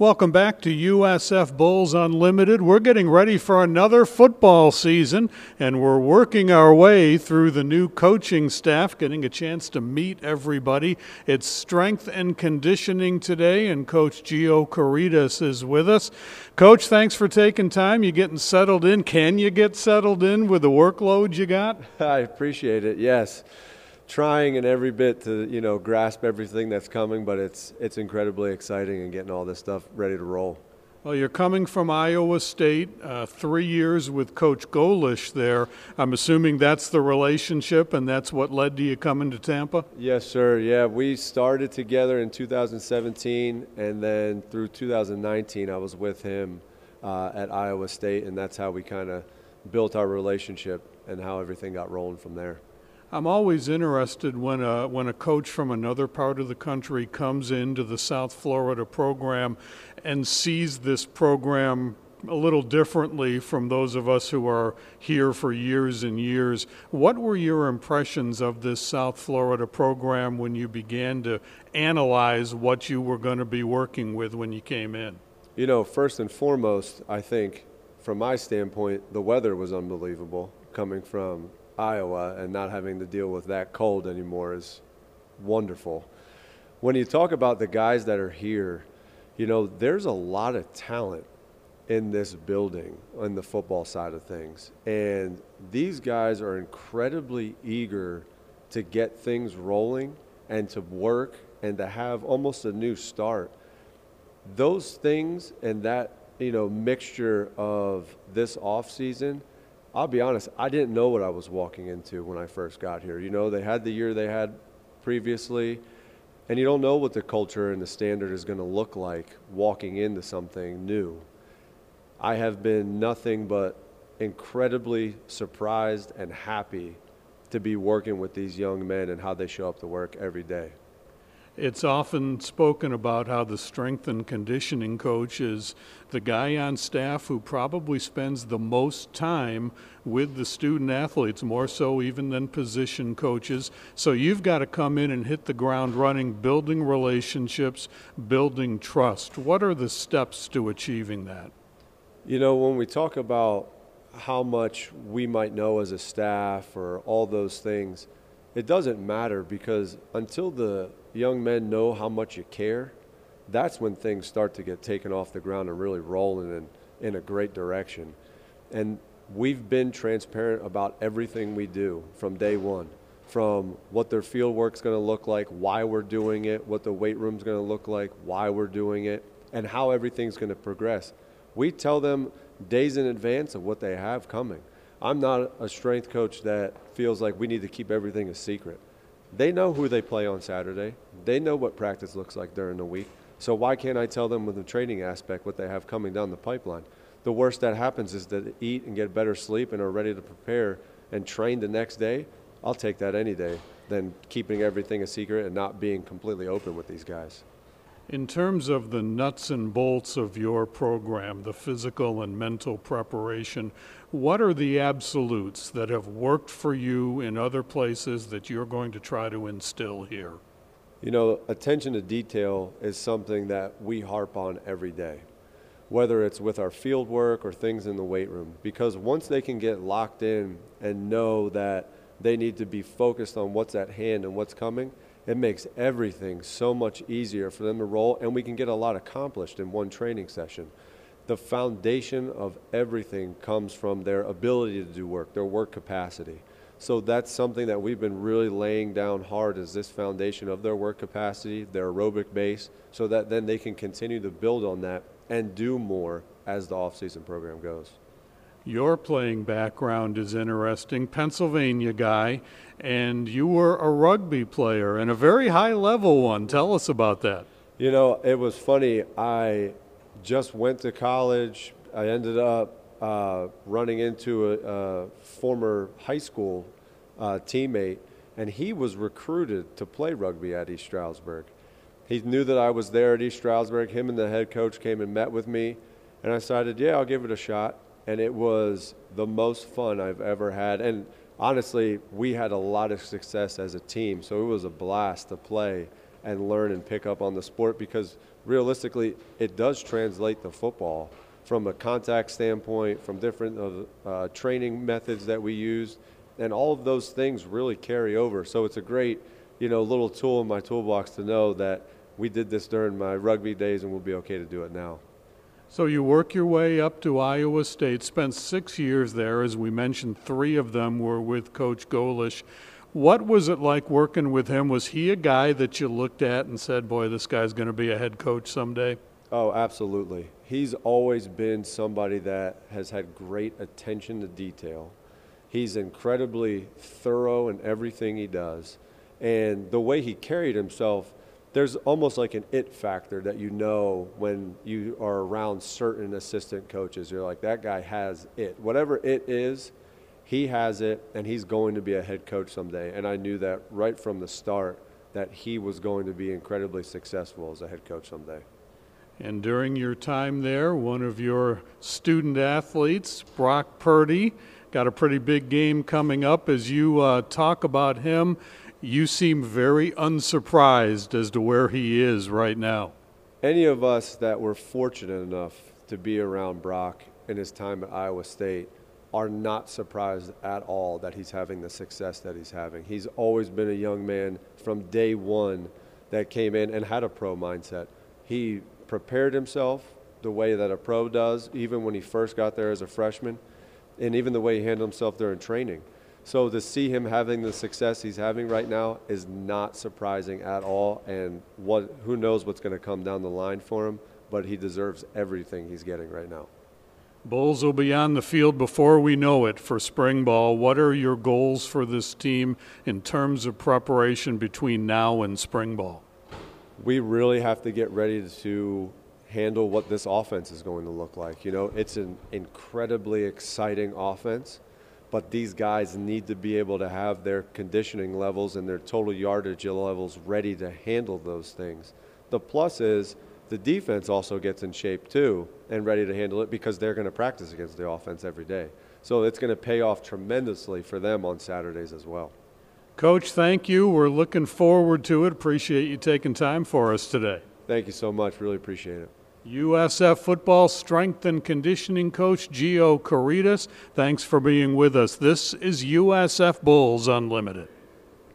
Welcome back to USF Bulls Unlimited. We're getting ready for another football season, and we're working our way through the new coaching staff, getting a chance to meet everybody. It's strength and conditioning today, and Coach Gio Caritas is with us. Coach, thanks for taking time. You getting settled in? Can you get settled in with the workload you got? I appreciate it. Yes trying in every bit to you know grasp everything that's coming, but it's it's incredibly exciting and getting all this stuff ready to roll. Well, you're coming from Iowa State, uh, three years with Coach Golesh there. I'm assuming that's the relationship, and that's what led to you coming to Tampa. Yes, sir. Yeah, we started together in 2017, and then through 2019, I was with him uh, at Iowa State, and that's how we kind of built our relationship and how everything got rolling from there. I'm always interested when a, when a coach from another part of the country comes into the South Florida program and sees this program a little differently from those of us who are here for years and years. What were your impressions of this South Florida program when you began to analyze what you were going to be working with when you came in? You know, first and foremost, I think from my standpoint, the weather was unbelievable coming from Iowa and not having to deal with that cold anymore is wonderful. When you talk about the guys that are here, you know, there's a lot of talent in this building on the football side of things. And these guys are incredibly eager to get things rolling and to work and to have almost a new start. Those things and that, you know, mixture of this off season I'll be honest, I didn't know what I was walking into when I first got here. You know, they had the year they had previously, and you don't know what the culture and the standard is going to look like walking into something new. I have been nothing but incredibly surprised and happy to be working with these young men and how they show up to work every day. It's often spoken about how the strength and conditioning coach is the guy on staff who probably spends the most time with the student athletes, more so even than position coaches. So you've got to come in and hit the ground running, building relationships, building trust. What are the steps to achieving that? You know, when we talk about how much we might know as a staff or all those things, it doesn't matter because until the young men know how much you care, that's when things start to get taken off the ground and really rolling in, in a great direction. And we've been transparent about everything we do from day one from what their field work's going to look like, why we're doing it, what the weight room's going to look like, why we're doing it, and how everything's going to progress. We tell them days in advance of what they have coming. I'm not a strength coach that feels like we need to keep everything a secret. They know who they play on Saturday. They know what practice looks like during the week. So why can't I tell them with the training aspect what they have coming down the pipeline? The worst that happens is to eat and get better sleep and are ready to prepare and train the next day. I'll take that any day than keeping everything a secret and not being completely open with these guys. In terms of the nuts and bolts of your program, the physical and mental preparation, what are the absolutes that have worked for you in other places that you're going to try to instill here? You know, attention to detail is something that we harp on every day, whether it's with our field work or things in the weight room, because once they can get locked in and know that they need to be focused on what's at hand and what's coming, it makes everything so much easier for them to roll, and we can get a lot accomplished in one training session. The foundation of everything comes from their ability to do work, their work capacity. So that's something that we've been really laying down hard is this foundation of their work capacity, their aerobic base, so that then they can continue to build on that and do more as the off-season program goes. Your playing background is interesting. Pennsylvania guy, and you were a rugby player and a very high level one. Tell us about that. You know, it was funny. I just went to college. I ended up uh, running into a, a, former high school uh, teammate, and he was recruited to play rugby at East Stroudsburg. He knew that I was there at East Stroudsburg. Him and the head coach came and met with me, and I decided, yeah, I'll give it a shot and it was the most fun I've ever had. And honestly, we had a lot of success as a team, so it was a blast to play and learn and pick up on the sport because realistically, it does translate to football from a contact standpoint, from different uh, training methods that we use, and all of those things really carry over. So it's a great, you know, little tool in my toolbox to know that we did this during my rugby days and we'll be okay to do it now. So you work your way up to Iowa State, spent six years there. As we mentioned, three of them were with Coach Golesh. What was it like working with him? Was he a guy that you looked at and said, boy, this guy's going to be a head coach someday? Oh, absolutely. He's always been somebody that has had great attention to detail. He's incredibly thorough in everything he does. And the way he carried himself, there's almost like an it factor that you know when you are around certain assistant coaches. You're like, that guy has it. Whatever it is, he has it, and he's going to be a head coach someday. And I knew that right from the start that he was going to be incredibly successful as a head coach someday. And during your time there, one of your student athletes, Brock Purdy, got a pretty big game coming up. As you uh, talk about him, you seem very unsurprised as to where he is right now. Any of us that were fortunate enough to be around Brock in his time at Iowa State are not surprised at all that he's having the success that he's having. He's always been a young man from day one that came in and had a pro mindset. He prepared himself the way that a pro does, even when he first got there as a freshman, and even the way he handled himself during training. So to see him having the success he's having right now is not surprising at all. And what who knows what's going to come down the line for him, but he deserves everything he's getting right now. Bulls will be on the field before we know it for spring ball. What are your goals for this team in terms of preparation between now and spring ball? We really have to get ready to handle what this offense is going to look like. You know, it's an incredibly exciting offense, but these guys need to be able to have their conditioning levels and their total yardage levels ready to handle those things. The plus is the defense also gets in shape too and ready to handle it because they're going to practice against the offense every day. So it's going to pay off tremendously for them on Saturdays as well. Coach, thank you. We're looking forward to it. Appreciate you taking time for us today. Thank you so much. Really appreciate it. USF football strength and conditioning coach Gio Caritas. Thanks for being with us. This is USF Bulls Unlimited.